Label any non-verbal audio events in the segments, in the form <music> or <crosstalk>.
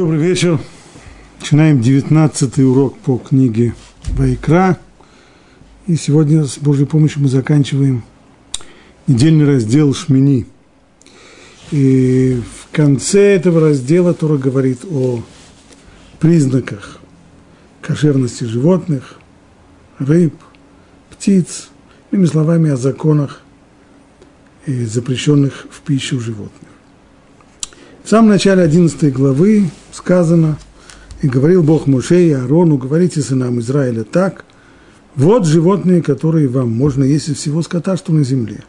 Добрый вечер. Начинаем 19 урок по книге Вайкра. И сегодня с Божьей помощью мы заканчиваем недельный раздел Шмини. И в конце этого раздела Тора говорит о признаках кошерности животных, рыб, птиц, иными словами, о законах, запрещенных в пищу животных. В самом начале 11 главы сказано, и говорил Бог Муше и Аарону, говорите сынам Израиля так, вот животные, которые вам можно есть из всего скота, что на земле.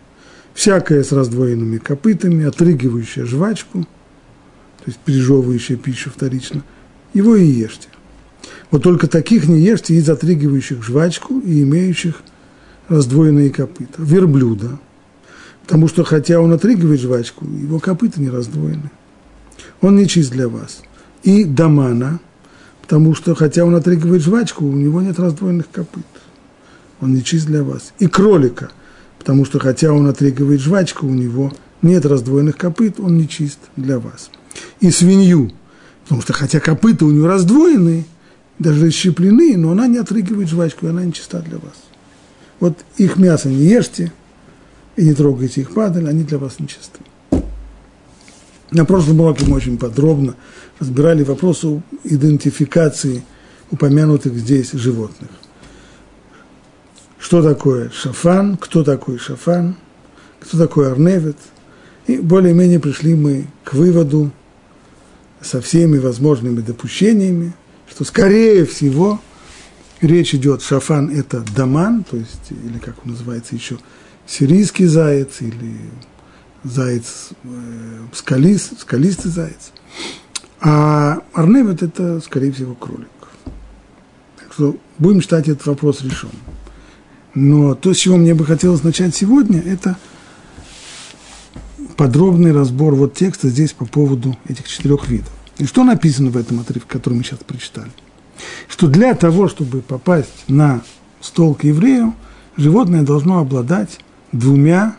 Всякое с раздвоенными копытами, отрыгивающее жвачку, то есть пережевывающее пищу вторично, его и ешьте. Вот только таких не ешьте из отрыгивающих жвачку и имеющих раздвоенные копыта. Верблюда, потому что хотя он отрыгивает жвачку, его копыта не раздвоены он не чист для вас. И Дамана, потому что, хотя он отрыгивает жвачку, у него нет раздвоенных копыт. Он не чист для вас. И кролика, потому что, хотя он отрыгивает жвачку, у него нет раздвоенных копыт, он не чист для вас. И свинью, потому что, хотя копыта у него раздвоены, даже расщеплены, но она не отрыгивает жвачку, и она не чиста для вас. Вот их мясо не ешьте, и не трогайте их падаль, они для вас нечисты. На прошлом уроке мы очень подробно разбирали вопросы идентификации упомянутых здесь животных. Что такое шафан, кто такой шафан, кто такой арневет. И более-менее пришли мы к выводу со всеми возможными допущениями, что скорее всего речь идет, шафан – это даман, то есть, или как он называется еще, сирийский заяц, или заяц, э, скалист, скалистый заяц. А арневет – это, скорее всего, кролик. Так что будем считать этот вопрос решен. Но то, с чего мне бы хотелось начать сегодня, это подробный разбор вот текста здесь по поводу этих четырех видов. И что написано в этом отрывке, который мы сейчас прочитали? Что для того, чтобы попасть на стол к еврею, животное должно обладать двумя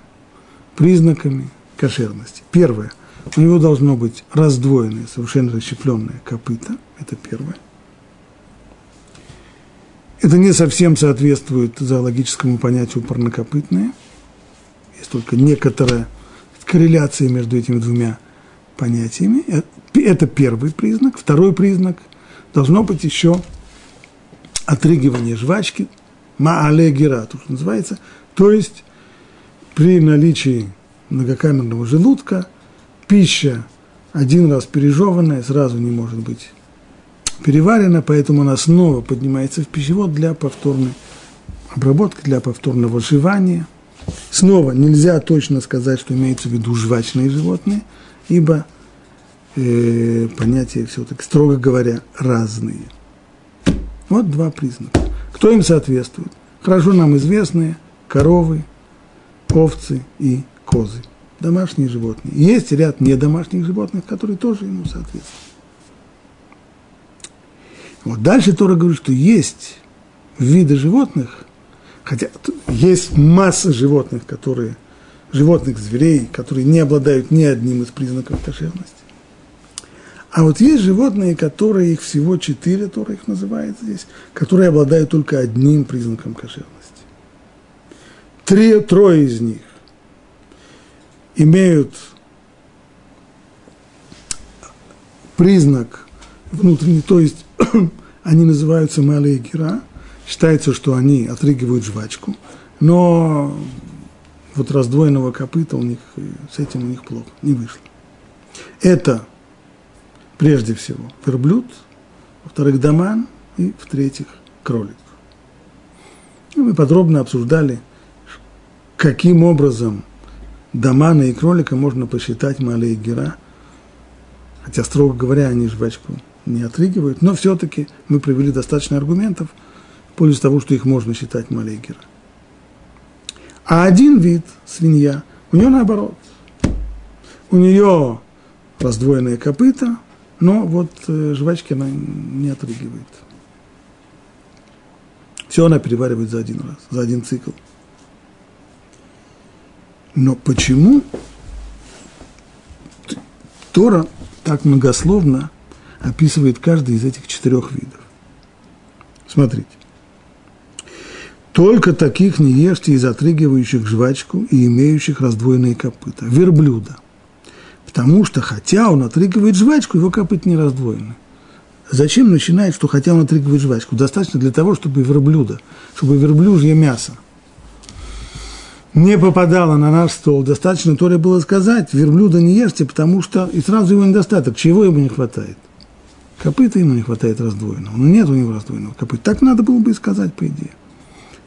признаками кошерности. Первое. У него должно быть раздвоенное, совершенно расщепленное копыто. Это первое. Это не совсем соответствует зоологическому понятию парнокопытное. Есть только некоторая корреляция между этими двумя понятиями. Это первый признак. Второй признак – должно быть еще отрыгивание жвачки, маале герату, что называется, то есть при наличии многокамерного желудка пища один раз пережеванная сразу не может быть переварена, поэтому она снова поднимается в пищевод для повторной обработки, для повторного жевания. Снова нельзя точно сказать, что имеется в виду жвачные животные, ибо э, понятия все-таки, строго говоря, разные. Вот два признака. Кто им соответствует? Хорошо нам известные коровы, овцы и козы. Домашние животные. Есть ряд недомашних животных, которые тоже ему соответствуют. Вот дальше Тора говорит, что есть виды животных, хотя есть масса животных, которые, животных, зверей, которые не обладают ни одним из признаков кошерности. А вот есть животные, которые, их всего четыре, Тора их называет здесь, которые обладают только одним признаком кошерности. Три, трое из них имеют признак внутренний, то есть <clears throat> они называются малые гера, считается, что они отрыгивают жвачку, но вот раздвоенного копыта у них, с этим у них плохо, не вышло. Это прежде всего верблюд, во-вторых, доман и, в-третьих, кролик. И мы подробно обсуждали, каким образом домана и кролика можно посчитать малые гера, хотя, строго говоря, они жвачку не отрыгивают, но все-таки мы привели достаточно аргументов в пользу того, что их можно считать малые гера. А один вид, свинья, у нее наоборот. У нее раздвоенные копыта, но вот э, жвачки она не отрыгивает. Все она переваривает за один раз, за один цикл. Но почему Тора так многословно описывает каждый из этих четырех видов. Смотрите. Только таких не ешьте из отрыгивающих жвачку и имеющих раздвоенные копыта. Верблюда. Потому что, хотя он отрыгивает жвачку, его копыт не раздвоены. Зачем начинать, что хотя он отрыгивает жвачку? Достаточно для того, чтобы верблюда, чтобы верблюжье мясо не попадало на наш стол. Достаточно то ли было сказать, верблюда не ешьте, потому что и сразу его недостаток. Чего ему не хватает? Копыта ему не хватает раздвоенного. Но нет у него раздвоенного копыта. Так надо было бы и сказать, по идее.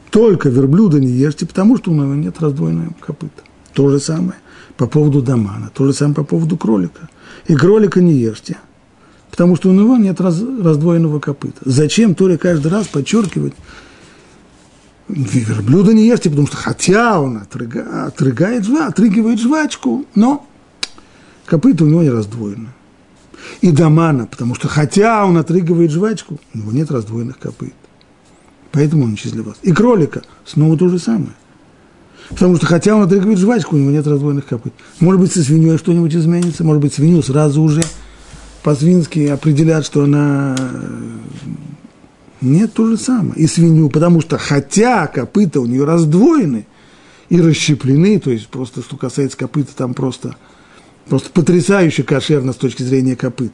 Только верблюда не ешьте, потому что у него нет раздвоенного копыта. То же самое по поводу домана, то же самое по поводу кролика. И кролика не ешьте, потому что у него нет раз, раздвоенного копыта. Зачем Торе каждый раз подчеркивать, верблюда не ешьте, потому что хотя он отрыга, отрыгает, отрыгивает жвачку, но копыта у него не раздвоены. И домана, потому что хотя он отрыгивает жвачку, у него нет раздвоенных копыт. Поэтому он не. И кролика снова то же самое. Потому что хотя он отрыгивает жвачку, у него нет раздвоенных копыт. Может быть, со свиньей что-нибудь изменится, может быть, свинью сразу уже по-свински определят, что она... Нет, то же самое. И свинью, потому что хотя копыта у нее раздвоены и расщеплены, то есть просто, что касается копыта, там просто, просто потрясающе кошерно с точки зрения копыт.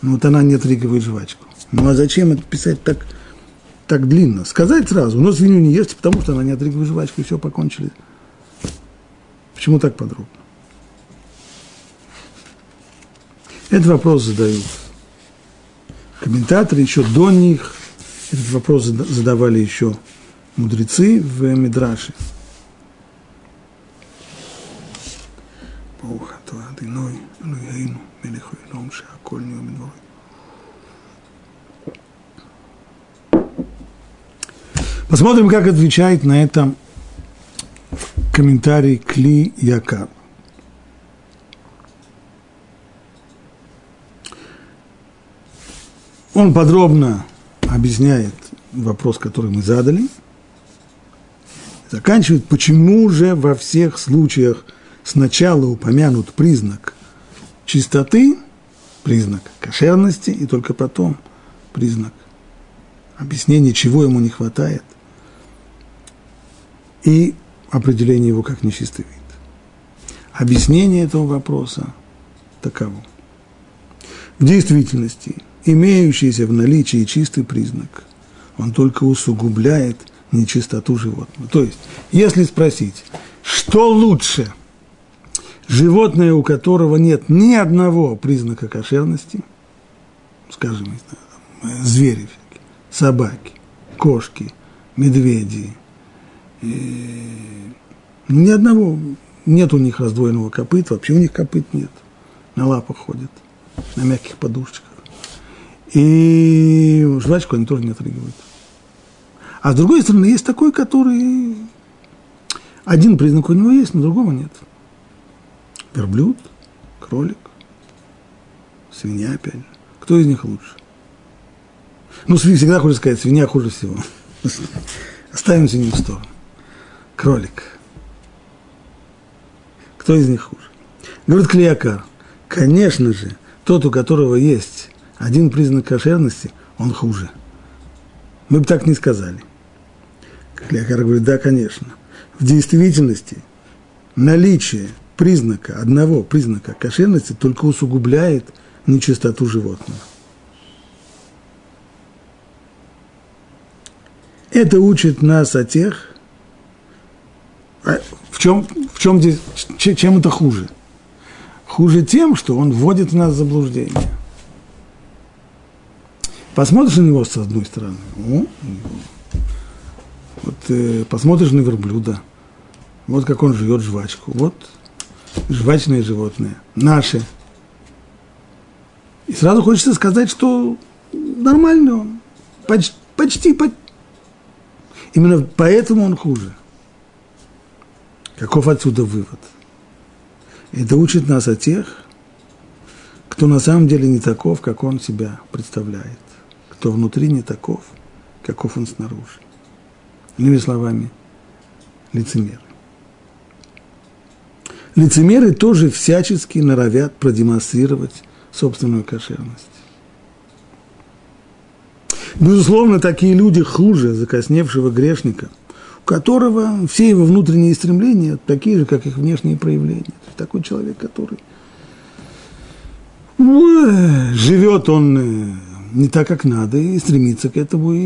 Но вот она не отрыгивает жвачку. Ну а зачем это писать так так длинно. Сказать сразу, но свинью не ешьте, потому что она не отрыгивает жвачку, и все, покончили. Почему так подробно? Этот вопрос задают комментаторы еще до них. Этот вопрос задавали еще мудрецы в Мидраше. ברוך אתה אדינוי אלוהינו מלך העולם שהכל נהיה מדברו Посмотрим, как отвечает на это комментарий Кли Якар. Он подробно объясняет вопрос, который мы задали, заканчивает, почему же во всех случаях сначала упомянут признак чистоты, признак кошерности, и только потом признак объяснения, чего ему не хватает – и определение его как нечистый вид. Объяснение этого вопроса таково. В действительности, имеющийся в наличии чистый признак, он только усугубляет нечистоту животного. То есть, если спросить, что лучше, животное, у которого нет ни одного признака кошерности, скажем, звери, собаки, кошки, медведи, ни одного, нет у них раздвоенного копыт, вообще у них копыт нет. На лапах ходят, на мягких подушечках. И жвачку они тоже не отрыгивают. А с другой стороны, есть такой, который один признак у него есть, но другого нет. Верблюд, кролик, свинья опять же. Кто из них лучше? Ну, всегда хочется сказать, свинья хуже всего. <laughs> Оставим свинью в сторону кролик. Кто из них хуже? Говорит Клеякар, конечно же, тот, у которого есть один признак кошерности, он хуже. Мы бы так не сказали. Клеякар говорит, да, конечно. В действительности наличие признака, одного признака кошерности только усугубляет нечистоту животного. Это учит нас о тех, а в чем, в чем здесь, чем это хуже? Хуже тем, что он вводит нас в заблуждение. Посмотришь на него с одной стороны, о, вот э, посмотришь на верблюда, вот как он живет жвачку, вот жвачные животные, наши. И сразу хочется сказать, что нормальный он, почти, почти, почти. Именно поэтому он хуже. Каков отсюда вывод? Это учит нас о тех, кто на самом деле не таков, как он себя представляет, кто внутри не таков, каков он снаружи. Иными словами, лицемеры. Лицемеры тоже всячески норовят продемонстрировать собственную кошерность. Безусловно, такие люди хуже закосневшего грешника, у которого все его внутренние стремления такие же, как их внешние проявления. То есть такой человек, который живет он э, не так, как надо, и стремится к этому, и,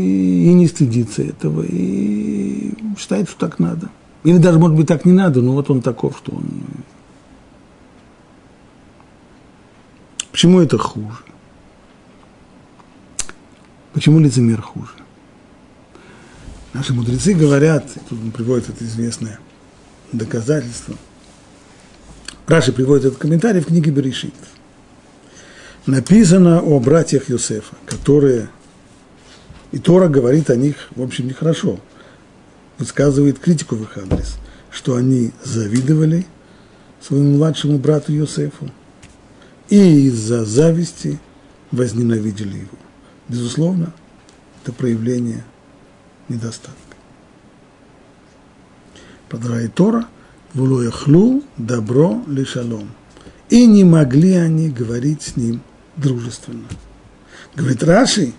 и не стыдится этого, и считает, что так надо. Или даже, может быть, так не надо, но вот он таков, что он... Почему это хуже? Почему лицемер хуже? Наши мудрецы говорят, тут приводит это известное доказательство. Раши приводит этот комментарий в книге Берешит – написано о братьях Юсефа, которые, и Тора говорит о них, в общем, нехорошо, высказывает критику в их адрес, что они завидовали своему младшему брату Юсефу и из-за зависти возненавидели его. Безусловно, это проявление недостатка. Продолжает Тора, «Вулуяхлу добро лишалом». И не могли они говорить с ним – дружественно. Говорит Раши,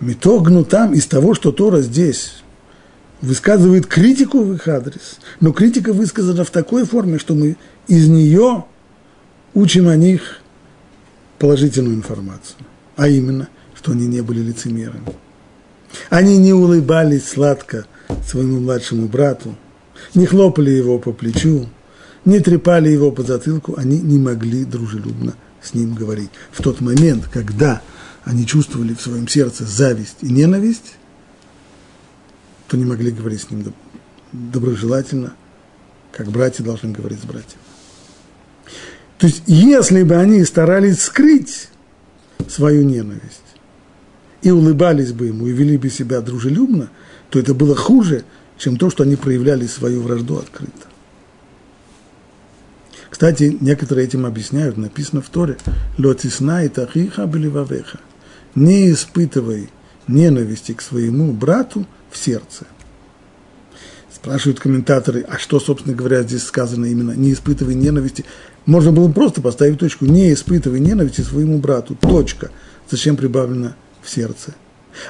метогну там из того, что Тора здесь высказывает критику в их адрес, но критика высказана в такой форме, что мы из нее учим о них положительную информацию, а именно, что они не были лицемерами. Они не улыбались сладко своему младшему брату, не хлопали его по плечу, не трепали его по затылку, они не могли дружелюбно с ним говорить. В тот момент, когда они чувствовали в своем сердце зависть и ненависть, то не могли говорить с ним доброжелательно, как братья должны говорить с братьями. То есть, если бы они старались скрыть свою ненависть и улыбались бы ему, и вели бы себя дружелюбно, то это было хуже, чем то, что они проявляли свою вражду открыто. Кстати, некоторые этим объясняют, написано в Торе, «Лотисна и тахиха беливавеха» – «Не испытывай ненависти к своему брату в сердце». Спрашивают комментаторы, а что, собственно говоря, здесь сказано именно «не испытывай ненависти». Можно было просто поставить точку «не испытывай ненависти своему брату», точка. Зачем прибавлено в сердце?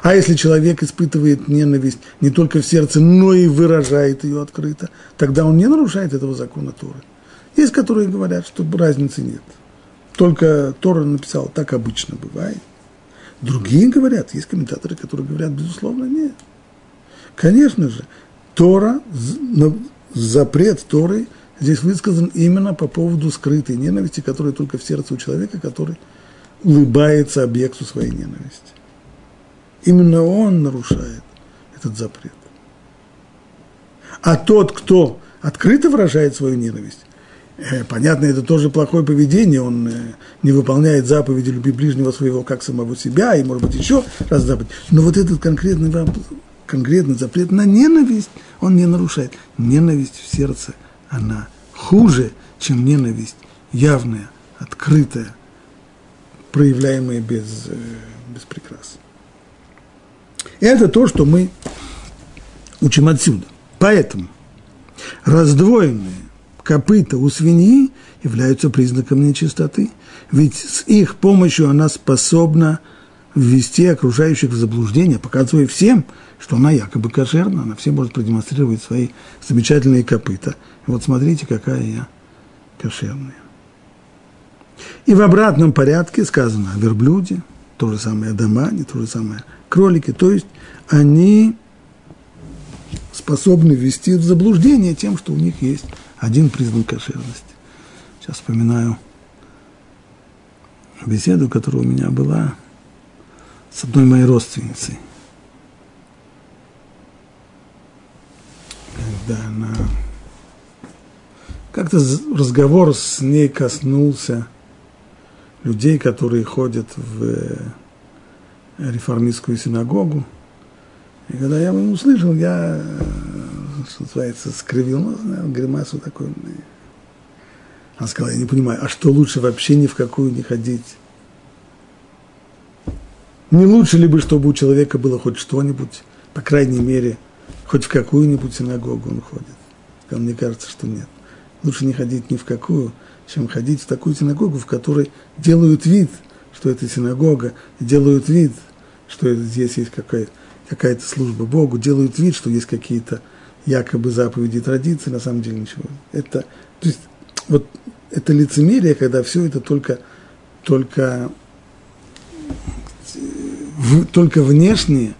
А если человек испытывает ненависть не только в сердце, но и выражает ее открыто, тогда он не нарушает этого закона Торы. Есть, которые говорят, что разницы нет. Только Тора написал, так обычно бывает. Другие говорят, есть комментаторы, которые говорят, безусловно, нет. Конечно же, Тора, запрет Торы здесь высказан именно по поводу скрытой ненависти, которая только в сердце у человека, который улыбается объекту своей ненависти. Именно он нарушает этот запрет. А тот, кто открыто выражает свою ненависть, понятно, это тоже плохое поведение, он э, не выполняет заповеди «люби ближнего своего, как самого себя», и, может быть, еще раз заповедь. Но вот этот конкретный, конкретный запрет на ненависть он не нарушает. Ненависть в сердце, она хуже, чем ненависть явная, открытая, проявляемая без, э, без прикрас. Это то, что мы учим отсюда. Поэтому раздвоенные копыта у свиньи являются признаком нечистоты. Ведь с их помощью она способна ввести окружающих в заблуждение, показывая всем, что она якобы кошерна, она всем может продемонстрировать свои замечательные копыта. Вот смотрите, какая я кошерная. И в обратном порядке сказано о верблюде, то же самое о домане, то же самое кролики, то есть они способны ввести в заблуждение тем, что у них есть один признак кошерности. Сейчас вспоминаю беседу, которая у меня была с одной моей родственницей. Когда она... Как-то разговор с ней коснулся людей, которые ходят в э, реформистскую синагогу. И когда я его услышал, я что называется, скривил нос, да, гримасу такую. Она сказала, я не понимаю, а что лучше вообще ни в какую не ходить? Не лучше ли бы, чтобы у человека было хоть что-нибудь, по крайней мере, хоть в какую-нибудь синагогу он ходит? А мне кажется, что нет. Лучше не ходить ни в какую, чем ходить в такую синагогу, в которой делают вид, что это синагога, делают вид, что здесь есть какая-то какая служба Богу, делают вид, что есть какие-то якобы заповеди и традиции, на самом деле ничего. Это, то есть, вот это лицемерие, когда все это только, только, в, только внешнее,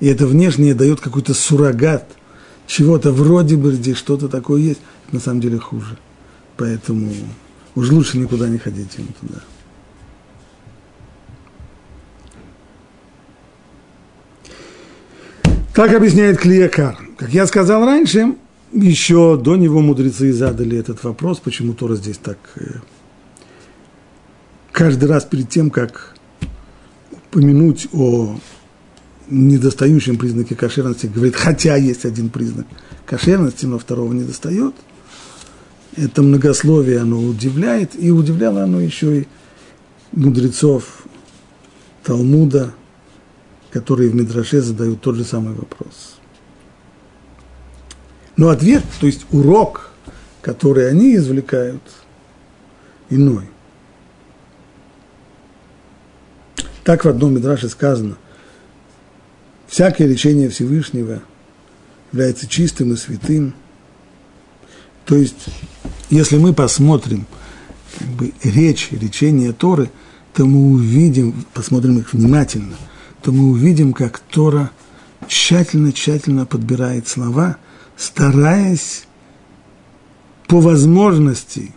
и это внешнее дает какой-то суррогат чего-то вроде бы здесь что-то такое есть, на самом деле хуже. Поэтому уж лучше никуда не ходить ему туда. Так объясняет Клиякар. Как я сказал раньше, еще до него мудрецы задали этот вопрос, почему Тора здесь так э, каждый раз перед тем, как упомянуть о недостающем признаке кошерности, говорит, хотя есть один признак кошерности, но второго не достает. Это многословие, оно удивляет, и удивляло оно еще и мудрецов Талмуда, которые в Мидраше задают тот же самый вопрос. Но ответ, то есть урок, который они извлекают, иной. Так в одном Мидраше сказано, всякое лечение Всевышнего является чистым и святым. То есть, если мы посмотрим как бы, речь, лечение Торы, то мы увидим, посмотрим их внимательно – то мы увидим, как Тора тщательно-тщательно подбирает слова, стараясь по возможности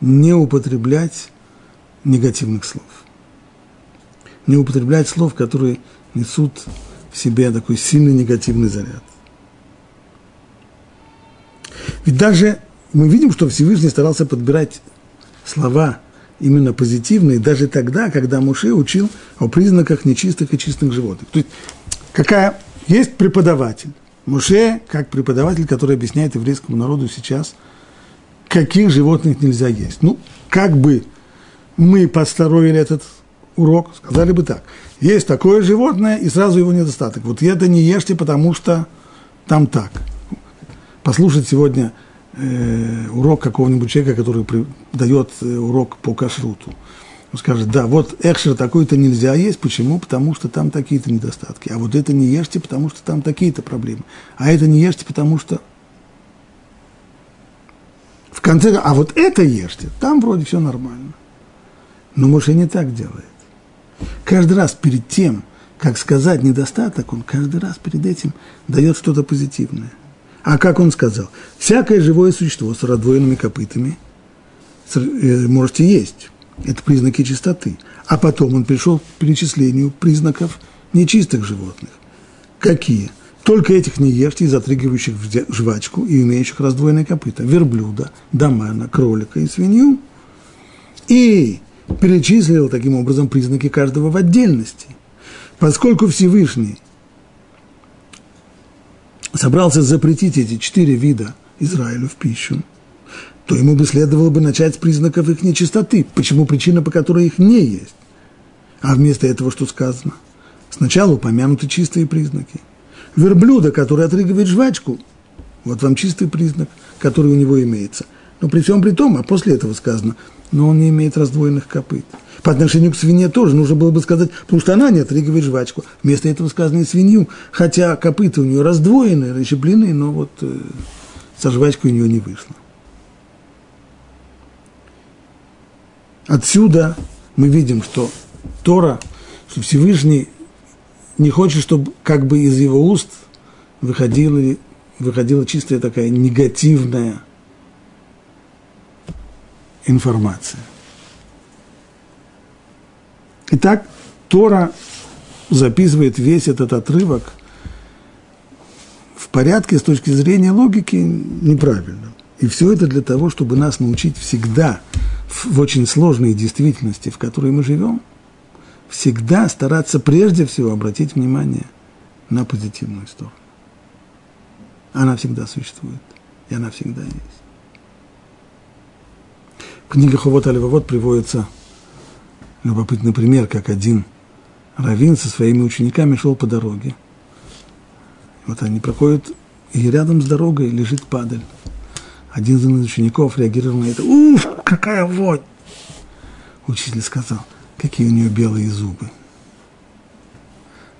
не употреблять негативных слов. Не употреблять слов, которые несут в себе такой сильный негативный заряд. Ведь даже мы видим, что Всевышний старался подбирать слова именно позитивные, даже тогда, когда Муше учил о признаках нечистых и чистых животных. То есть, какая есть преподаватель. Муше, как преподаватель, который объясняет еврейскому народу сейчас, каких животных нельзя есть. Ну, как бы мы построили этот урок, сказали бы так. Есть такое животное, и сразу его недостаток. Вот это не ешьте, потому что там так. Послушать сегодня – э, урок какого-нибудь человека, который дает э, урок по кашруту. Он скажет, да, вот экшер такой-то нельзя есть, почему? Потому что там такие-то недостатки. А вот это не ешьте, потому что там такие-то проблемы. А это не ешьте, потому что... В конце, а вот это ешьте, там вроде все нормально. Но Моше не так делает. Каждый раз перед тем, как сказать недостаток, он каждый раз перед этим дает что-то позитивное. А как он сказал? Всякое живое существо с раздвоенными копытами э, можете есть. Это признаки чистоты. А потом он пришел к перечислению признаков нечистых животных. Какие? Только этих не ешьте, из отрыгивающих жвачку и имеющих раздвоенные копыта. Верблюда, домана, кролика и свинью. И перечислил таким образом признаки каждого в отдельности. Поскольку Всевышний собрался запретить эти четыре вида Израилю в пищу, то ему бы следовало бы начать с признаков их нечистоты. Почему причина, по которой их не есть? А вместо этого что сказано? Сначала упомянуты чистые признаки. Верблюда, который отрыгивает жвачку, вот вам чистый признак, который у него имеется. Но при всем при том, а после этого сказано, но он не имеет раздвоенных копыт. По отношению к свинье тоже нужно было бы сказать, потому что она не отрыгивает жвачку. Вместо этого сказано и свинью, хотя копыта у нее раздвоены, расщеплены, но вот э, со жвачкой у нее не вышло. Отсюда мы видим, что Тора, что Всевышний не хочет, чтобы как бы из его уст выходила, выходила чистая такая негативная информация. Итак, Тора записывает весь этот отрывок в порядке с точки зрения логики неправильно. И все это для того, чтобы нас научить всегда в очень сложной действительности, в которой мы живем, всегда стараться прежде всего обратить внимание на позитивную сторону. Она всегда существует, и она всегда есть. В книге Ховот Аливавод приводится – любопытный пример, как один раввин со своими учениками шел по дороге. Вот они проходят, и рядом с дорогой лежит падаль. Один из учеников реагировал на это. Уф, какая вонь! Учитель сказал, какие у нее белые зубы.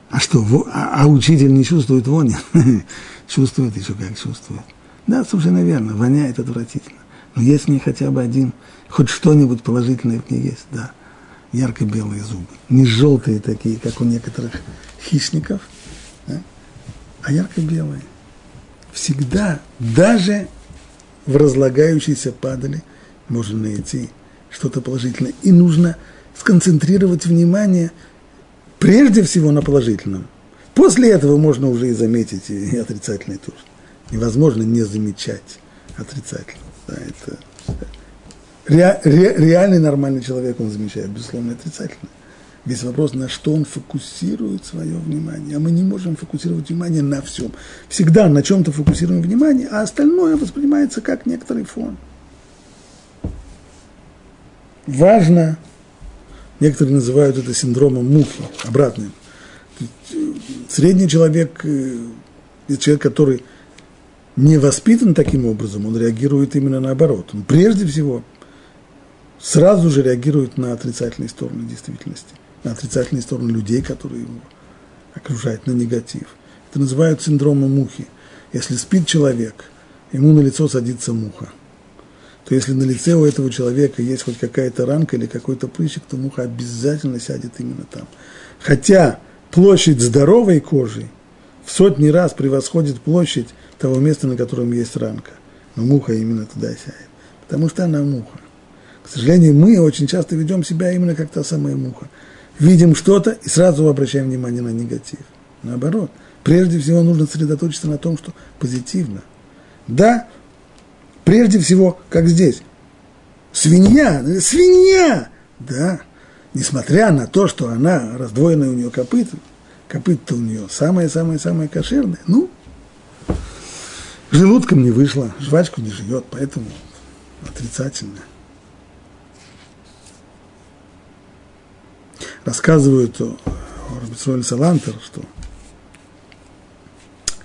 А что, а, а учитель не чувствует вони? <laughs> чувствует еще как чувствует. Да, совершенно верно, воняет отвратительно. Но есть в ней хотя бы один, хоть что-нибудь положительное в ней есть, да. Ярко-белые зубы. Не желтые такие, как у некоторых хищников, да? а ярко-белые. Всегда, даже в разлагающейся падали, можно найти что-то положительное. И нужно сконцентрировать внимание прежде всего на положительном. После этого можно уже и заметить и отрицательное тоже. Невозможно не замечать отрицательное. Да, это ре, ре, реальный нормальный человек, он замечает, безусловно, отрицательное. Весь вопрос, на что он фокусирует свое внимание. А мы не можем фокусировать внимание на всем. Всегда на чем-то фокусируем внимание, а остальное воспринимается как некоторый фон. Важно, некоторые называют это синдромом мухи, обратным. Средний человек, э, человек, который не воспитан таким образом, он реагирует именно наоборот. Он прежде всего сразу же реагирует на отрицательные стороны действительности на отрицательные стороны людей, которые его окружают, на негатив. Это называют синдромом мухи. Если спит человек, ему на лицо садится муха, то если на лице у этого человека есть хоть какая-то ранка или какой-то прыщик, то муха обязательно сядет именно там. Хотя площадь здоровой кожи в сотни раз превосходит площадь того места, на котором есть ранка. Но муха именно туда сядет, потому что она муха. К сожалению, мы очень часто ведем себя именно как та самая муха видим что-то и сразу обращаем внимание на негатив. Наоборот, прежде всего нужно сосредоточиться на том, что позитивно. Да, прежде всего, как здесь, свинья, свинья, да, несмотря на то, что она раздвоенная у нее копыта, копыта у нее самое-самое-самое кошерное, ну, желудком не вышло, жвачку не живет, поэтому отрицательное. Рассказывают о Рабицроль Салантер, что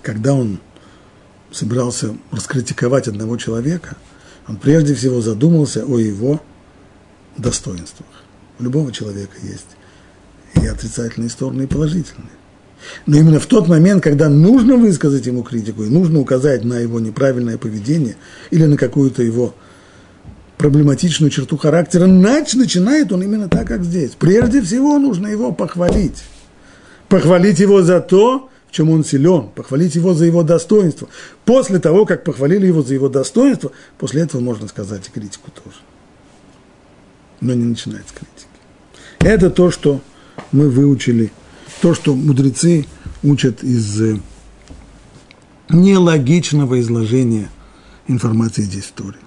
когда он собирался раскритиковать одного человека, он прежде всего задумался о его достоинствах. У любого человека есть и отрицательные стороны, и положительные. Но именно в тот момент, когда нужно высказать ему критику, и нужно указать на его неправильное поведение или на какую-то его проблематичную черту характера, нач, начинает он именно так, как здесь. Прежде всего нужно его похвалить. Похвалить его за то, в чем он силен, похвалить его за его достоинство. После того, как похвалили его за его достоинство, после этого можно сказать и критику тоже. Но не начинать с критики. Это то, что мы выучили, то, что мудрецы учат из э, нелогичного изложения информации в Торе.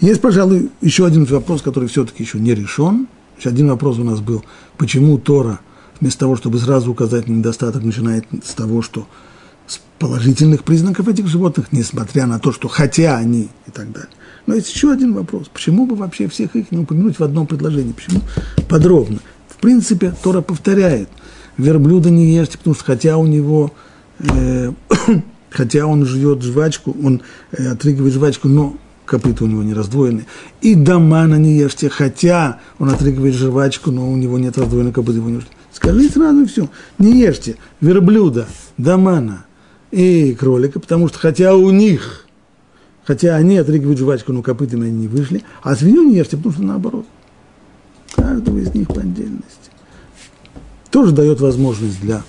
Есть, пожалуй, еще один вопрос, который все-таки еще не решен. Еще один вопрос у нас был, почему Тора вместо того, чтобы сразу указать на недостаток, начинает с того, что с положительных признаков этих животных, несмотря на то, что хотя они и так далее. Но есть еще один вопрос. Почему бы вообще всех их не упомянуть в одном предложении? Почему подробно? В принципе, Тора повторяет. Верблюда не ешьте, потому что хотя у него, э, <coughs> хотя он жует жвачку, он э, отрыгивает жвачку, но копыта у него не раздвоены. И домана не ешьте, хотя он отрыгивает жвачку, но у него нет раздвоенной копыта. Его не Скажите сразу и все. Не ешьте верблюда, домана и кролика, потому что хотя у них, хотя они отрыгивают жвачку, но копытами они не вышли, а свинью не ешьте, потому что наоборот. Каждого из них по отдельности. Тоже дает возможность для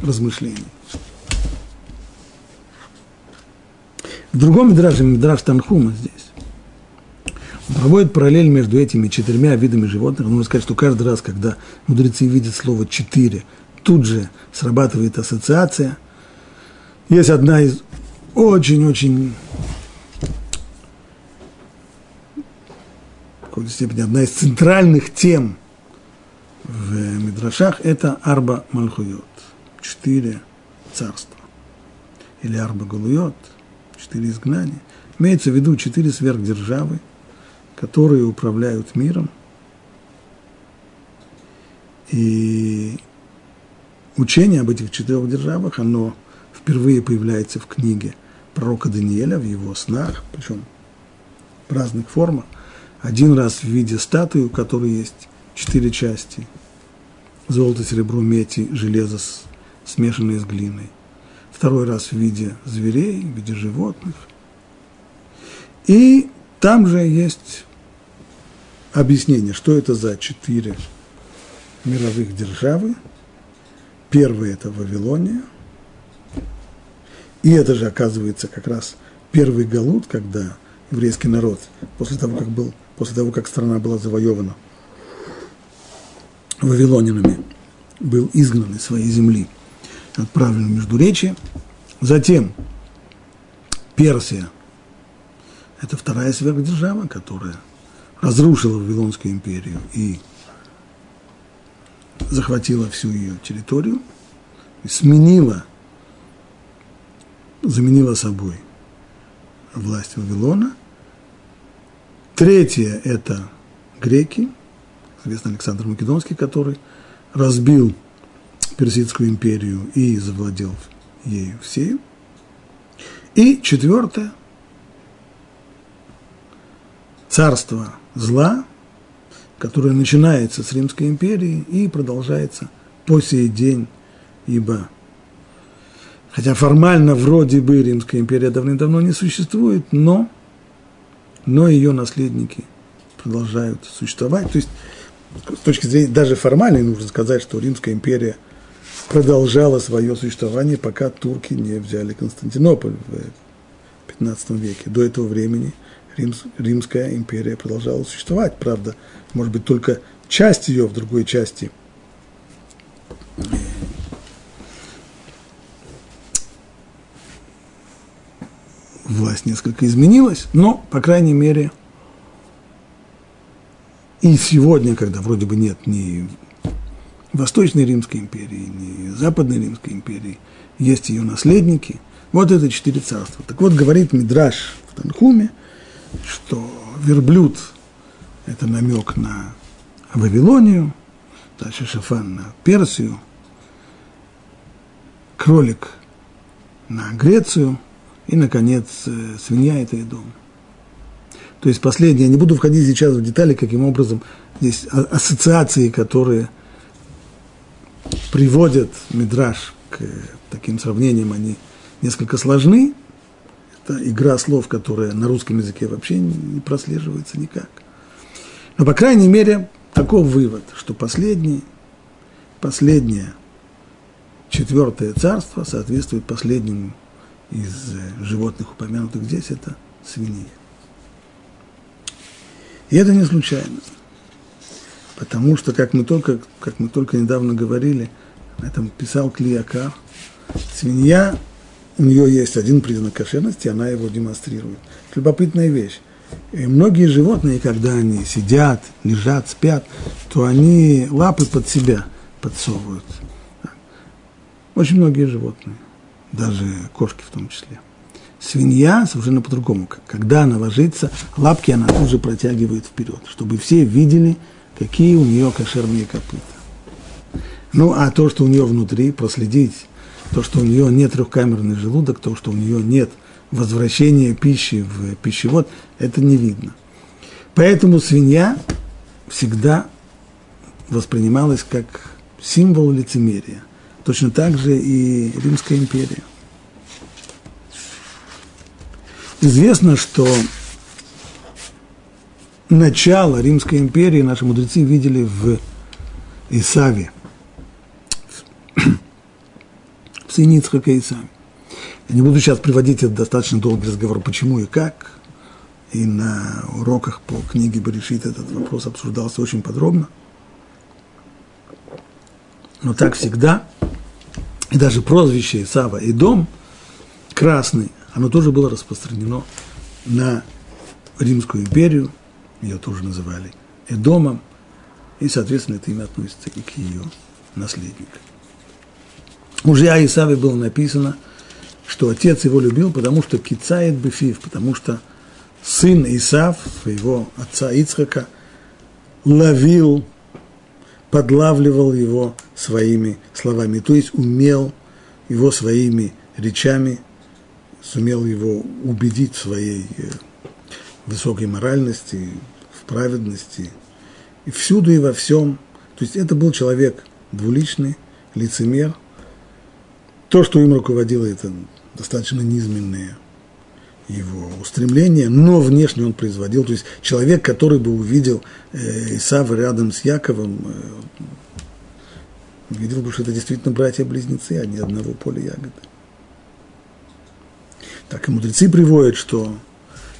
размышлений. В другом Мидраже, Мидраж Танхума здесь, он проводит параллель между этими четырьмя видами животных. Нужно сказать, что каждый раз, когда мудрецы видят слово «четыре», тут же срабатывает ассоциация. Есть одна из очень-очень в какой-то степени одна из центральных тем в Мидрашах – это Арба Мальхуйот, четыре царства, или Арба Галуйот – четыре изгнания. Имеется в виду четыре сверхдержавы, которые управляют миром. И учение об этих четырех державах, оно впервые появляется в книге пророка Даниэля, в его снах, причем в разных формах. Один раз в виде статуи, у которой есть четыре части, золото, серебро, медь и железо, смешанное с глиной. Второй раз в виде зверей, в виде животных. И там же есть объяснение, что это за четыре мировых державы. Первый – это Вавилония. И это же, оказывается, как раз первый галут, когда еврейский народ, после того, как, был, после того, как страна была завоевана вавилонинами, был изгнан из своей земли, отправлен в Междуречие. Затем Персия – это вторая сверхдержава, которая разрушила Вавилонскую империю и захватила всю ее территорию, и сменила, заменила собой власть Вавилона. Третье – это греки, известно Александр Македонский, который разбил Персидскую империю и завладел ею всею. И четвертое – царство зла, которое начинается с Римской империи и продолжается по сей день, ибо хотя формально вроде бы Римская империя давным-давно не существует, но, но ее наследники продолжают существовать. То есть с точки зрения даже формальной нужно сказать, что Римская империя продолжала свое существование, пока турки не взяли Константинополь в 15 веке. До этого времени – Римс, Римская империя продолжала существовать, правда, может быть, только часть ее в другой части власть несколько изменилась, но, по крайней мере, и сегодня, когда вроде бы нет ни Восточной Римской империи, ни Западной Римской империи, есть ее наследники, вот это четыре царства. Так вот, говорит Мидраш в Танхуме – что верблюд – это намек на Вавилонию, дальше Шафан на Персию, кролик на Грецию и, наконец, э, свинья – это дом. То есть последнее, я не буду входить сейчас в детали, каким образом здесь ассоциации, которые приводят Мидраш к таким сравнениям, они несколько сложны, это игра слов, которая на русском языке вообще не прослеживается никак. Но, по крайней мере, такой вывод, что последний, последнее четвертое царство соответствует последнему из э, животных, упомянутых здесь, это свинья. И это не случайно. Потому что, как мы только, как мы только недавно говорили, этом писал Клиакар, свинья у нее есть один признак кошерности, она его демонстрирует. Любопытная вещь. И многие животные, когда они сидят, лежат, спят, то они лапы под себя подсовывают. Очень многие животные, даже кошки в том числе. Свинья совершенно по-другому. Когда она ложится, лапки она тут же протягивает вперед, чтобы все видели, какие у нее кошерные копыта. Ну, а то, что у нее внутри, проследить то, что у нее нет трехкамерный желудок, то, что у нее нет возвращения пищи в пищевод, это не видно. Поэтому свинья всегда воспринималась как символ лицемерия. Точно так же и Римская империя. Известно, что начало Римской империи наши мудрецы видели в Исаве – сыне Ицхака и сами. Я не буду сейчас приводить этот достаточно долгий разговор, почему и как. И на уроках по книге Баришит этот вопрос обсуждался очень подробно. Но так всегда, и даже прозвище Исава и дом красный, оно тоже было распространено на Римскую империю, ее тоже называли Эдомом, и, соответственно, это имя относится и к ее наследнику. О Исаве было написано, что отец его любил, потому что кицает бефив, потому что сын Исав, своего отца Ицхака, ловил, подлавливал его своими словами, то есть умел его своими речами, сумел его убедить в своей э, высокой моральности, в праведности, и всюду и во всем. То есть это был человек двуличный, лицемер. То, что им руководило, это достаточно низменные его устремления, но внешне он производил, то есть человек, который бы увидел э, Исава рядом с Яковом, э, видел бы, что это действительно братья-близнецы, а не одного поля ягоды. Так и мудрецы приводят, что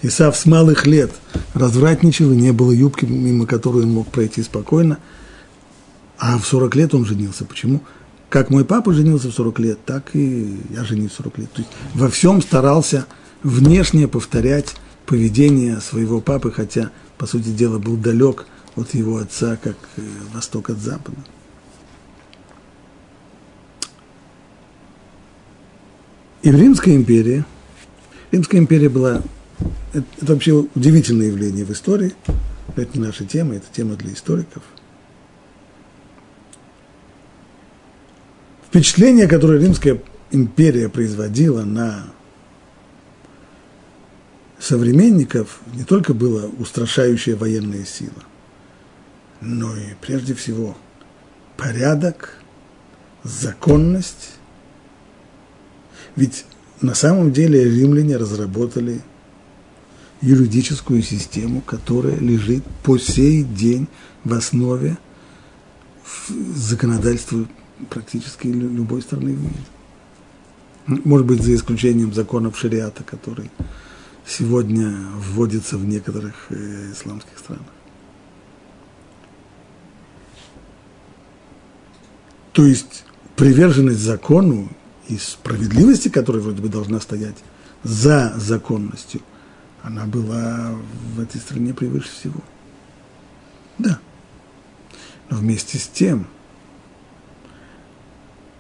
Исав с малых лет развратничал, и не было юбки, мимо которой он мог пройти спокойно, а в 40 лет он женился. Почему? Как мой папа женился в 40 лет, так и я женился в 40 лет. То есть во всем старался внешне повторять поведение своего папы, хотя, по сути дела, был далек от его отца, как э, восток от запада. И в Римской империи, Римская империя была, это, это вообще удивительное явление в истории, это не наша тема, это тема для историков. Впечатление, которое Римская империя производила на современников не только была устрашающая военная сила, но и прежде всего порядок, законность. Ведь на самом деле римляне разработали юридическую систему, которая лежит по сей день в основе законодательства практически любой страны в мире. Может быть, за исключением законов шариата, который сегодня вводится в некоторых э, исламских странах. То есть приверженность закону и справедливости, которая вроде бы должна стоять за законностью, она была в этой стране превыше всего. Да. Но вместе с тем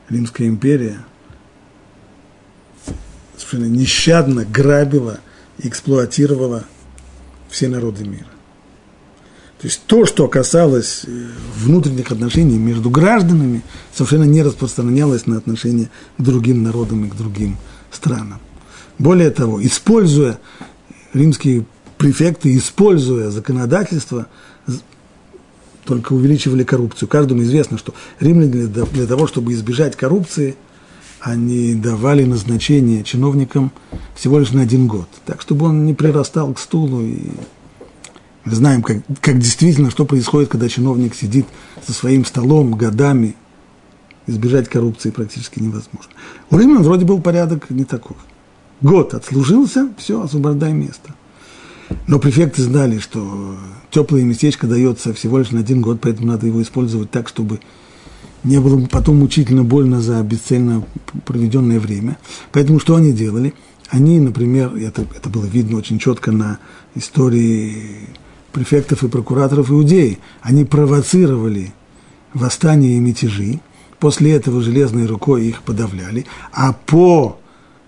Римская империя совершенно нещадно грабила – эксплуатировала все народы мира. То есть то, что касалось э, внутренних отношений между гражданами, совершенно не распространялось на отношения к другим народам и к другим странам. Более того, используя римские префекты, используя законодательство, только увеличивали коррупцию. Каждому известно, что римляне для того, чтобы избежать коррупции – они давали назначение чиновникам всего лишь на один год, так чтобы он не прирастал к стулу. И мы знаем, как, как действительно, что происходит, когда чиновник сидит за своим столом годами. Избежать коррупции практически невозможно. У римлян вроде был порядок не такой. Год отслужился, все, освобождай место. Но префекты знали, что теплое местечко дается всего лишь на один год, поэтому надо его использовать так, чтобы не было бы потом мучительно больно за бесцельно проведенное время. Поэтому что они делали? Они, например, это, это было видно очень четко на истории префектов и прокураторов Иудеи, они провоцировали восстания и мятежи, после этого железной рукой их подавляли, а по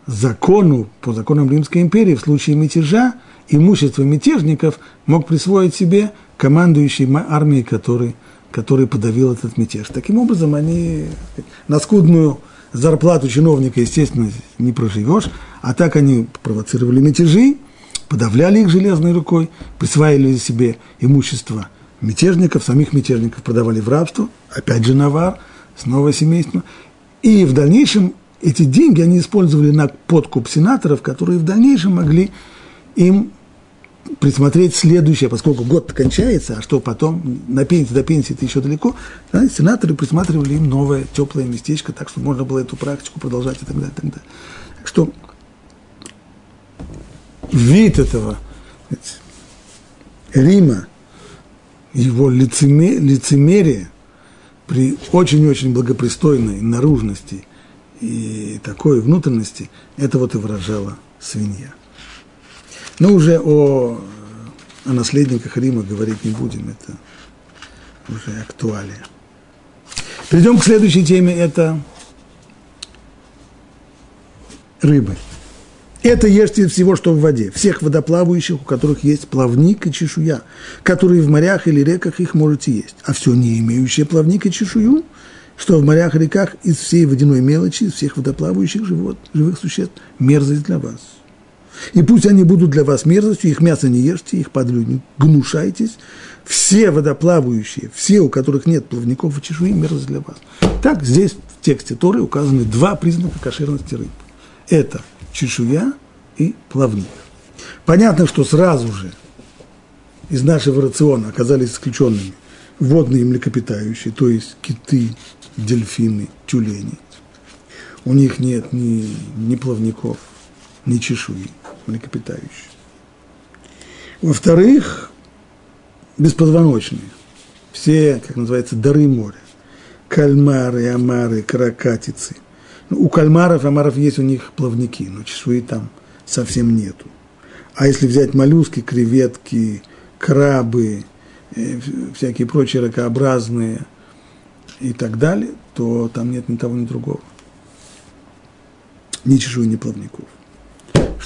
закону, по законам Римской империи, в случае мятежа, имущество мятежников мог присвоить себе командующий армией, который который подавил этот мятеж. Таким образом, они на скудную зарплату чиновника, естественно, не проживешь, а так они провоцировали мятежи, подавляли их железной рукой, присваивали себе имущество мятежников, самих мятежников продавали в рабство, опять же навар, снова семейство. И в дальнейшем эти деньги они использовали на подкуп сенаторов, которые в дальнейшем могли им присмотреть следующее, поскольку год кончается, а что потом, на пенсии до пенсии это еще далеко, да, сенаторы присматривали им новое теплое местечко, так что можно было эту практику продолжать и так далее. И так далее. Так что вид этого Рима, его лицемерие при очень-очень благопристойной наружности и такой внутренности, это вот и выражала свинья. Но уже о, о наследниках Рима говорить не будем, это уже актуалия. Перейдем к следующей теме, это рыбы. Это ешьте всего, что в воде, всех водоплавающих, у которых есть плавник и чешуя, которые в морях или реках их можете есть. А все не имеющее плавник и чешую, что в морях и реках из всей водяной мелочи, из всех водоплавающих живот, живых существ, мерзость для вас. И пусть они будут для вас мерзостью, их мясо не ешьте, их не гнушайтесь. Все водоплавающие, все, у которых нет плавников и чешуи, мерзость для вас. Так, здесь в тексте Торы указаны два признака кошерности рыб. Это чешуя и плавник. Понятно, что сразу же из нашего рациона оказались исключенными водные млекопитающие, то есть киты, дельфины, тюлени. У них нет ни, ни плавников, ни чешуи млекопитающие. Во-вторых, беспозвоночные. Все, как называется, дары моря. Кальмары, омары, каракатицы. Ну, у кальмаров, омаров есть у них плавники, но чешуи там совсем нету. А если взять моллюски, креветки, крабы, э, всякие прочие ракообразные и так далее, то там нет ни того, ни другого. Ни чешуи, ни плавников.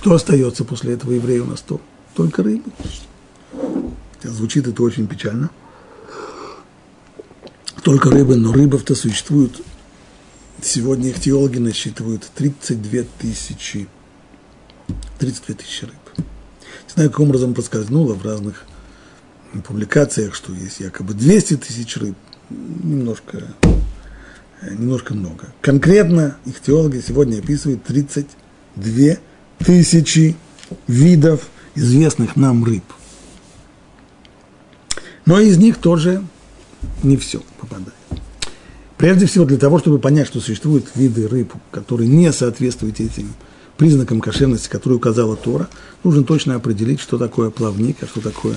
Что остается после этого еврея у нас то? Только рыба. Звучит это очень печально. Только рыбы, но рыбов-то существует. Сегодня их теологи насчитывают 32 тысячи. 32 тысячи рыб. Не знаю, каким образом проскользнуло в разных публикациях, что есть якобы 200 тысяч рыб. Немножко, немножко много. Конкретно их теологи сегодня описывают 32 тысячи видов известных нам рыб. Но из них тоже не все попадает. Прежде всего, для того, чтобы понять, что существуют виды рыб, которые не соответствуют этим признакам кошерности, которые указала Тора, нужно точно определить, что такое плавник, а что такое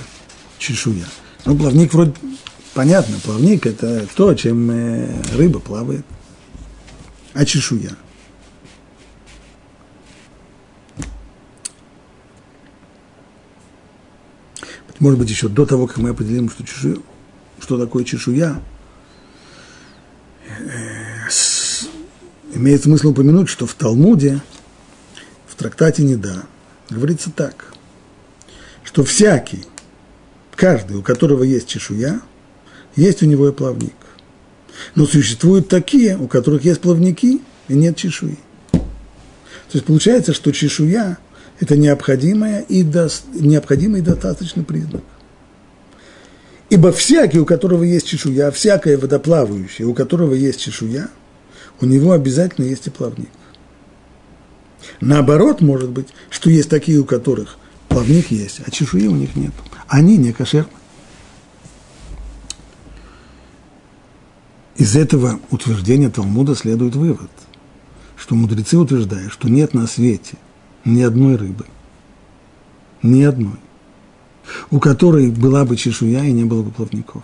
чешуя. Ну, плавник вроде понятно, плавник – это то, чем э, рыба плавает. А чешуя – может быть, еще до того, как мы определим, что, чешуя, что такое чешуя, э, имеет смысл упомянуть, что в Талмуде, в трактате Неда, говорится так, что всякий, каждый, у которого есть чешуя, есть у него и плавник. Но существуют такие, у которых есть плавники и нет чешуи. То есть получается, что чешуя это необходимое и до, необходимый и достаточный признак. Ибо всякий, у которого есть чешуя, всякое водоплавающее, у которого есть чешуя, у него обязательно есть и плавник. Наоборот, может быть, что есть такие, у которых плавник есть, а чешуи у них нет. Они не кошерны. Из этого утверждения Талмуда следует вывод, что мудрецы утверждают, что нет на свете ни одной рыбы. Ни одной. У которой была бы чешуя и не было бы плавников.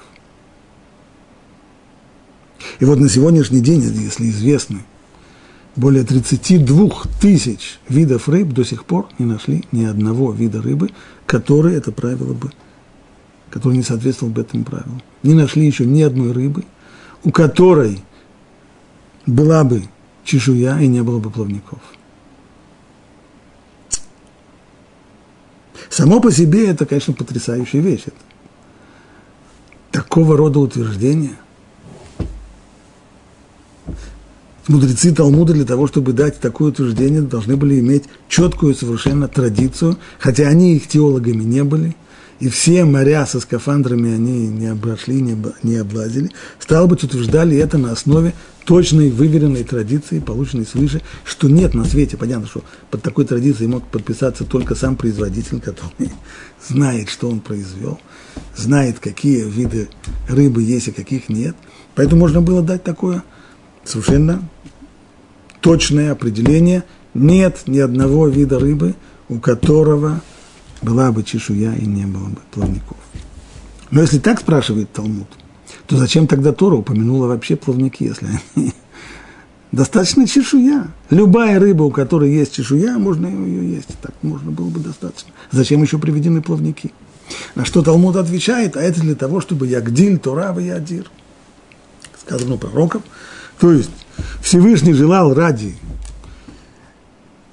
И вот на сегодняшний день, если известны более 32 тысяч видов рыб, до сих пор не нашли ни одного вида рыбы, который это правило бы, который не соответствовал бы этому правилу. Не нашли еще ни одной рыбы, у которой была бы чешуя и не было бы плавников. Само по себе это, конечно, потрясающая вещь. Это такого рода утверждения. Мудрецы Талмуда для того, чтобы дать такое утверждение, должны были иметь четкую совершенно традицию, хотя они их теологами не были, и все моря со скафандрами они не обошли, не, не облазили, стало быть, утверждали это на основе точной, выверенной традиции, полученной свыше, что нет на свете. Понятно, что под такой традицией мог подписаться только сам производитель, который <laughs> знает, что он произвел, знает, какие виды рыбы есть и каких нет. Поэтому можно было дать такое совершенно точное определение. Нет ни одного вида рыбы, у которого была бы чешуя и не было бы плавников. Но если так спрашивает Талмуд, то зачем тогда Тора упомянула вообще плавники, если они... <laughs> Достаточно чешуя. Любая рыба, у которой есть чешуя, можно ее есть. Так можно было бы достаточно. Зачем еще приведены плавники? На что Талмуд отвечает, а это для того, чтобы Ягдиль, Тора, Ядир. Сказано пророком. То есть Всевышний желал ради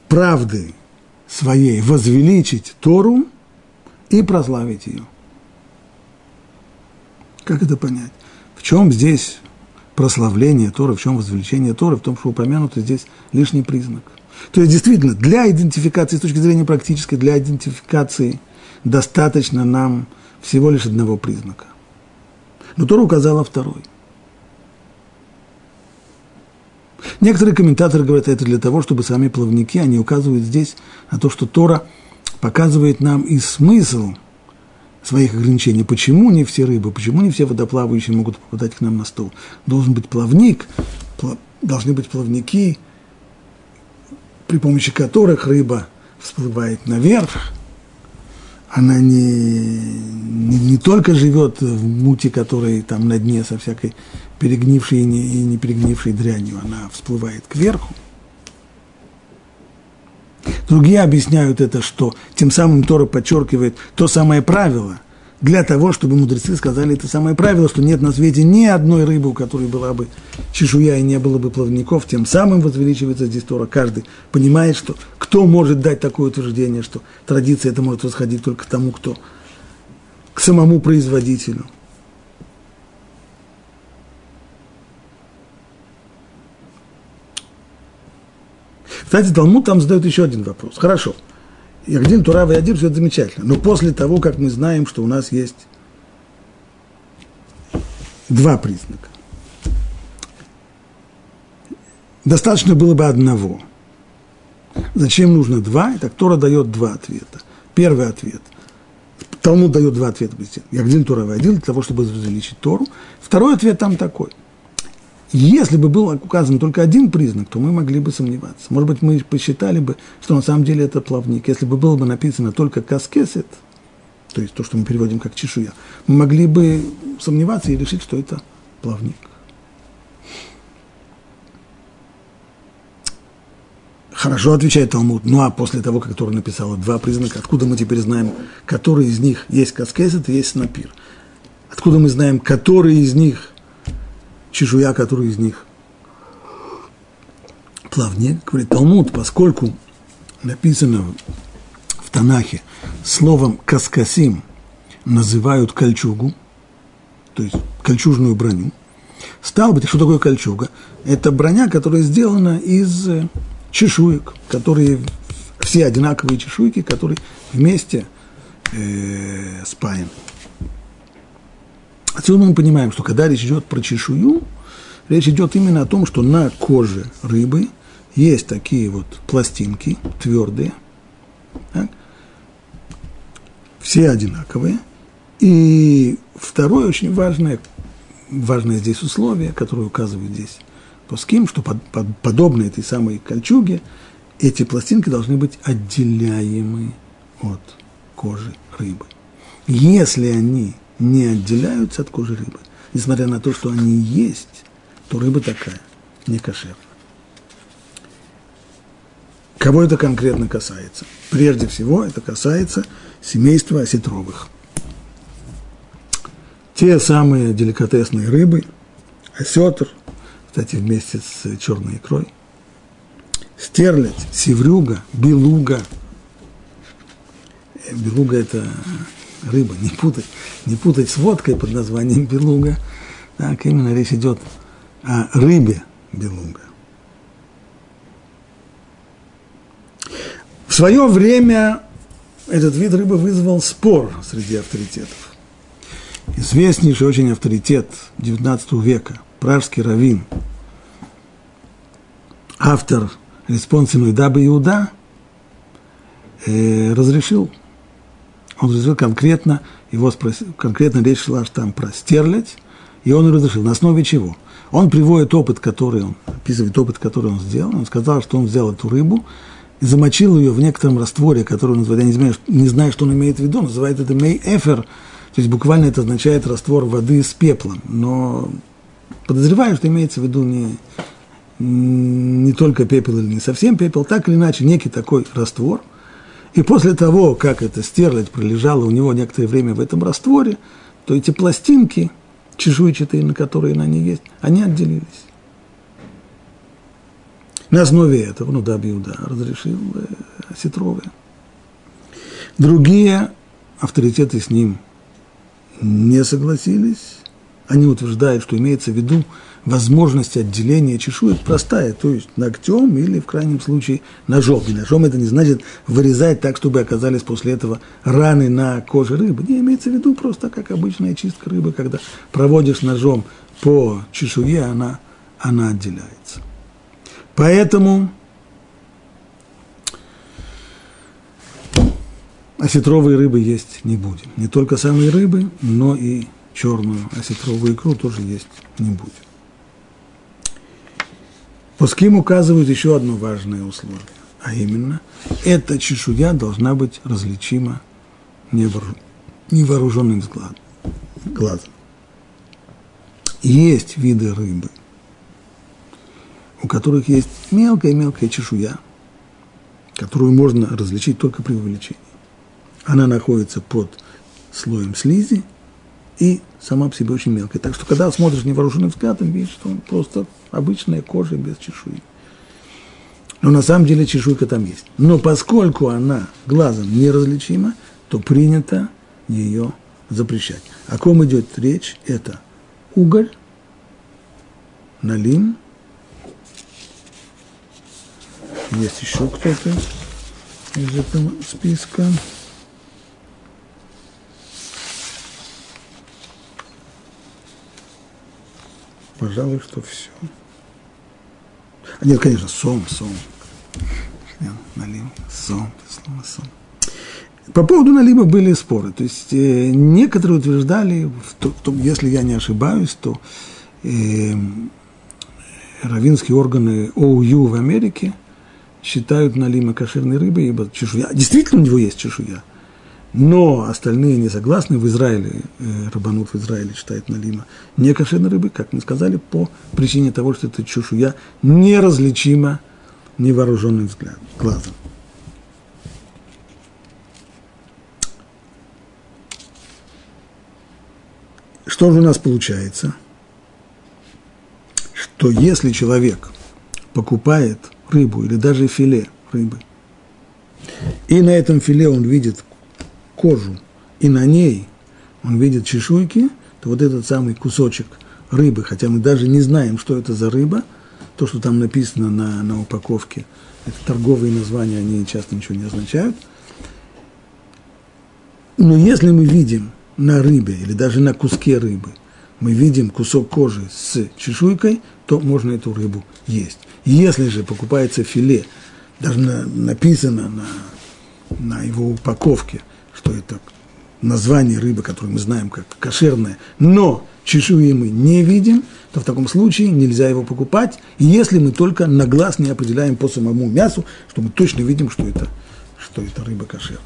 правды своей возвеличить Тору и прославить ее. Как это понять? В чем здесь прославление Торы, в чем возвеличение Торы, в том, что упомянуто здесь лишний признак. То есть, действительно, для идентификации, с точки зрения практической, для идентификации достаточно нам всего лишь одного признака. Но Тора указала второй. Некоторые комментаторы говорят, это для того, чтобы сами плавники, они указывают здесь на то, что Тора показывает нам и смысл своих ограничений. Почему не все рыбы, почему не все водоплавающие могут попадать к нам на стол? Должен быть плавник, должны быть плавники, при помощи которых рыба всплывает наверх, она не, не, не только живет в муте, которой там на дне со всякой перегнившей и не, и не перегнившей дрянью, она всплывает кверху. Другие объясняют это, что тем самым Тора подчеркивает то самое правило – для того, чтобы мудрецы сказали это самое правило, что нет на свете ни одной рыбы, у которой была бы чешуя и не было бы плавников, тем самым возвеличивается здесь Тора. Каждый понимает, что кто может дать такое утверждение, что традиция это может восходить только тому, кто к самому производителю. Кстати, Талмуд там задает еще один вопрос. Хорошо – Ягдин, Турав и Адир, все это замечательно. Но после того, как мы знаем, что у нас есть два признака, достаточно было бы одного. Зачем нужно два? И так Тора дает два ответа. Первый ответ. Талмуд дает два ответа. Ягдин, Турав и Адир для того, чтобы увеличить Тору. Второй ответ там такой – если бы был указан только один признак, то мы могли бы сомневаться. Может быть, мы посчитали бы, что на самом деле это плавник. Если бы было бы написано только каскесет, то есть то, что мы переводим как чешуя, мы могли бы сомневаться и решить, что это плавник. Хорошо отвечает Талмуд. Ну а после того, как Тора написала два признака, откуда мы теперь знаем, который из них есть каскесет и есть снапир? Откуда мы знаем, который из них чешуя, которую из них плавнее, говорит Талмуд, поскольку написано в Танахе словом «каскасим» называют кольчугу, то есть кольчужную броню, стало быть, что такое кольчуга? Это броня, которая сделана из э, чешуек, которые все одинаковые чешуйки, которые вместе э, спаяны. Отсюда мы понимаем, что когда речь идет про чешую, речь идет именно о том, что на коже рыбы есть такие вот пластинки твердые, так? все одинаковые. И второе очень важное, важное здесь условие, которое указывает здесь Пуским, что под, под, подобно этой самой кольчуге, эти пластинки должны быть отделяемы от кожи рыбы. Если они не отделяются от кожи рыбы. Несмотря на то, что они есть, то рыба такая, не кошерная. Кого это конкретно касается? Прежде всего, это касается семейства осетровых. Те самые деликатесные рыбы, осетр, кстати, вместе с черной икрой, стерлядь, севрюга, белуга. Белуга – это рыба, не путать, не путать с водкой под названием белуга. Так, именно речь идет о рыбе белуга. В свое время этот вид рыбы вызвал спор среди авторитетов. Известнейший очень авторитет XIX века, пражский раввин, автор респонсивной Даба Иуда, э, разрешил он разрешил конкретно, его спросил, конкретно речь шла там про стерлядь, и он разрешил. На основе чего? Он приводит опыт, который он, описывает опыт, который он сделал. Он сказал, что он взял эту рыбу и замочил ее в некотором растворе, который он называет, я не знаю, не знаю, что он имеет в виду, называет это мей-эфер, то есть буквально это означает раствор воды с пеплом. Но подозреваю, что имеется в виду не, не только пепел или не совсем пепел, так или иначе, некий такой раствор – и после того, как эта стерлядь пролежала у него некоторое время в этом растворе, то эти пластинки, чешуйчатые, на которые на ней есть, они отделились. На основе этого, ну да, Биуда разрешил э, Сетрове. Другие авторитеты с ним не согласились. Они утверждают, что имеется в виду возможность отделения чешуек простая, то есть ногтем или, в крайнем случае, ножом. И ножом это не значит вырезать так, чтобы оказались после этого раны на коже рыбы. Не имеется в виду просто как обычная чистка рыбы, когда проводишь ножом по чешуе, она, она отделяется. Поэтому осетровые рыбы есть не будем. Не только самые рыбы, но и черную осетровую икру тоже есть не будем. Пуским указывают еще одно важное условие, а именно, эта чешуя должна быть различима невооруженным глазом. Есть виды рыбы, у которых есть мелкая-мелкая чешуя, которую можно различить только при увеличении. Она находится под слоем слизи и сама по себе очень мелкая. Так что, когда смотришь невооруженным взглядом, видишь, что он просто обычная кожа без чешуи. Но на самом деле чешуйка там есть. Но поскольку она глазом неразличима, то принято ее запрещать. О ком идет речь? Это уголь, налим. Есть еще кто-то из этого списка. Пожалуй, что все. А нет, конечно, сом, сом. Налим, сом, слово сом. По поводу налима были споры. То есть э, некоторые утверждали, в то, в то, если я не ошибаюсь, то э, равинские органы ОУЮ в Америке считают налима кошерной рыбой, ибо чешуя, действительно у него есть чешуя, но остальные не согласны. В Израиле, э, Рабанут в Израиле считает налима не кошерной рыбы, как мы сказали, по причине того, что эта чешуя неразличима невооруженным взглядом, глазом. Что же у нас получается? Что если человек покупает рыбу или даже филе рыбы, и на этом филе он видит кожу, и на ней он видит чешуйки, то вот этот самый кусочек рыбы, хотя мы даже не знаем, что это за рыба, то, что там написано на, на упаковке, это торговые названия, они часто ничего не означают. Но если мы видим на рыбе или даже на куске рыбы, мы видим кусок кожи с чешуйкой, то можно эту рыбу есть. Если же покупается филе, даже на, написано на, на его упаковке – что это название рыбы, которую мы знаем как кошерная, но чешуи мы не видим, то в таком случае нельзя его покупать, если мы только на глаз не определяем по самому мясу, что мы точно видим, что это, что это рыба кошерная.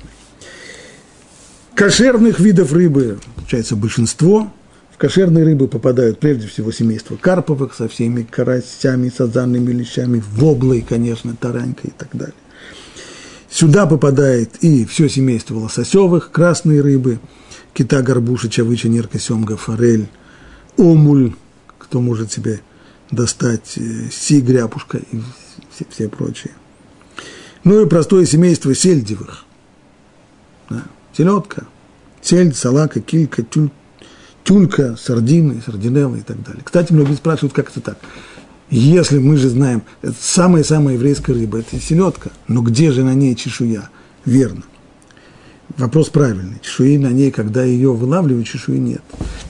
Кошерных видов рыбы, получается, большинство. В кошерные рыбы попадают прежде всего семейство карповых со всеми карасями, сазанными лещами, воблой, конечно, таранькой и так далее. Сюда попадает и все семейство лососевых, красные рыбы, кита, горбуша, чавыча, нерка, семга, форель, омуль, кто может себе достать, э, си, гряпушка и все, все прочие. Ну и простое семейство сельдевых. Да. Селедка, сельдь, салака, килька, тюль, тюлька, сардины, сардинеллы и так далее. Кстати, многие спрашивают, как это так. Если мы же знаем, это самая-самая еврейская рыба, это селедка, но где же на ней чешуя? Верно. Вопрос правильный. Чешуи на ней, когда ее вылавливают, чешуи нет.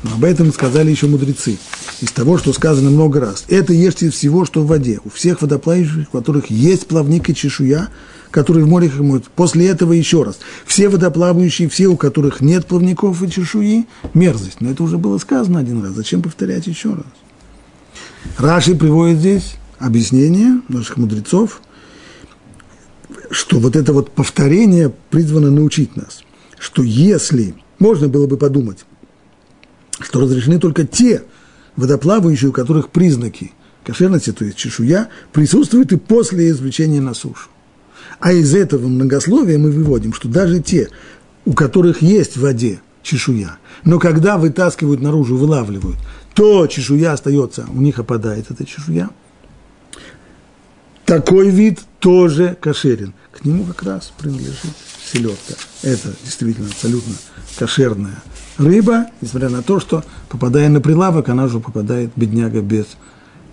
Но об этом сказали еще мудрецы. Из того, что сказано много раз. Это ешьте всего, что в воде. У всех водоплавающих, у которых есть плавник и чешуя, которые в море хомут. После этого еще раз. Все водоплавающие, все, у которых нет плавников и чешуи, мерзость. Но это уже было сказано один раз. Зачем повторять еще раз? Раши приводит здесь объяснение наших мудрецов, что вот это вот повторение призвано научить нас, что если, можно было бы подумать, что разрешены только те водоплавающие, у которых признаки кошерности, то есть чешуя, присутствуют и после извлечения на сушу. А из этого многословия мы выводим, что даже те, у которых есть в воде чешуя, но когда вытаскивают наружу, вылавливают, то чешуя остается, у них опадает эта чешуя. Такой вид тоже кошерен. К нему как раз принадлежит селедка. Это действительно абсолютно кошерная рыба, несмотря на то, что, попадая на прилавок, она уже попадает, бедняга, без,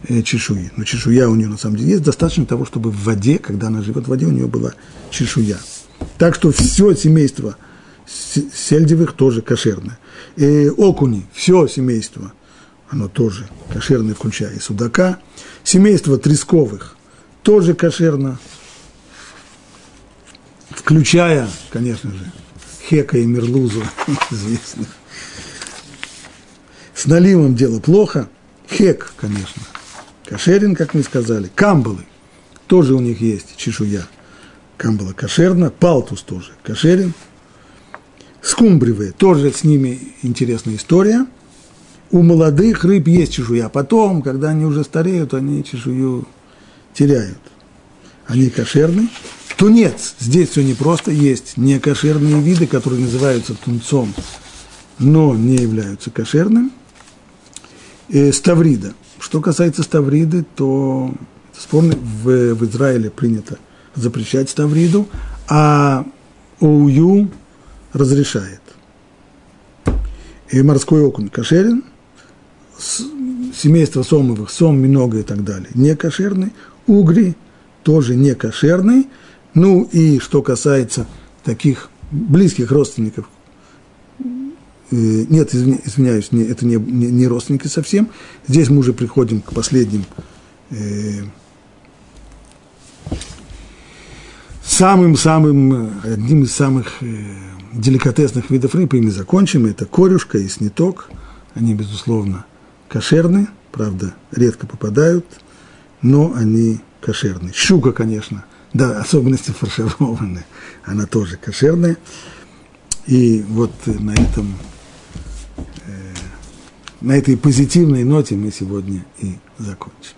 э, чешуи. Но чешуя у нее на самом деле есть. Достаточно того, чтобы в воде, когда она живет в воде, у нее была чешуя. Так что все семейство сельдевых тоже кошерное. И окуни, все семейство, оно тоже кошерное, включая и судака. Семейство тресковых тоже кошерно, включая, конечно же, Хека и Мерлузу, <laughs> известных. С наливом дело плохо. Хек, конечно, кошерен, как мы сказали. Камбалы, тоже у них есть чешуя. Камбала кошерна, палтус тоже кошерен. Скумбривые, тоже с ними интересная история. У молодых рыб есть чешуя, а потом, когда они уже стареют, они чешую теряют. Они кошерны. Тунец, здесь все непросто, есть некошерные виды, которые называются тунцом, но не являются кошерным. И ставрида. Что касается ставриды, то спорно, в, в Израиле принято запрещать ставриду, а ОУЮ разрешает. И морской окунь кошерен, семейство сомовых, сом, много и так далее, не кошерный, угри тоже не кошерный, ну и что касается таких близких родственников, э, нет, извиняюсь, не, это не, не, не родственники совсем. Здесь мы уже приходим к последним э, самым-самым, одним из самых э, деликатесных видов рыб, ими закончим, это корюшка и сниток. Они, безусловно, кошерны, правда, редко попадают, но они кошерные. Щука, конечно, да, особенности фаршированные, она тоже кошерная. И вот на этом, э, на этой позитивной ноте мы сегодня и закончим.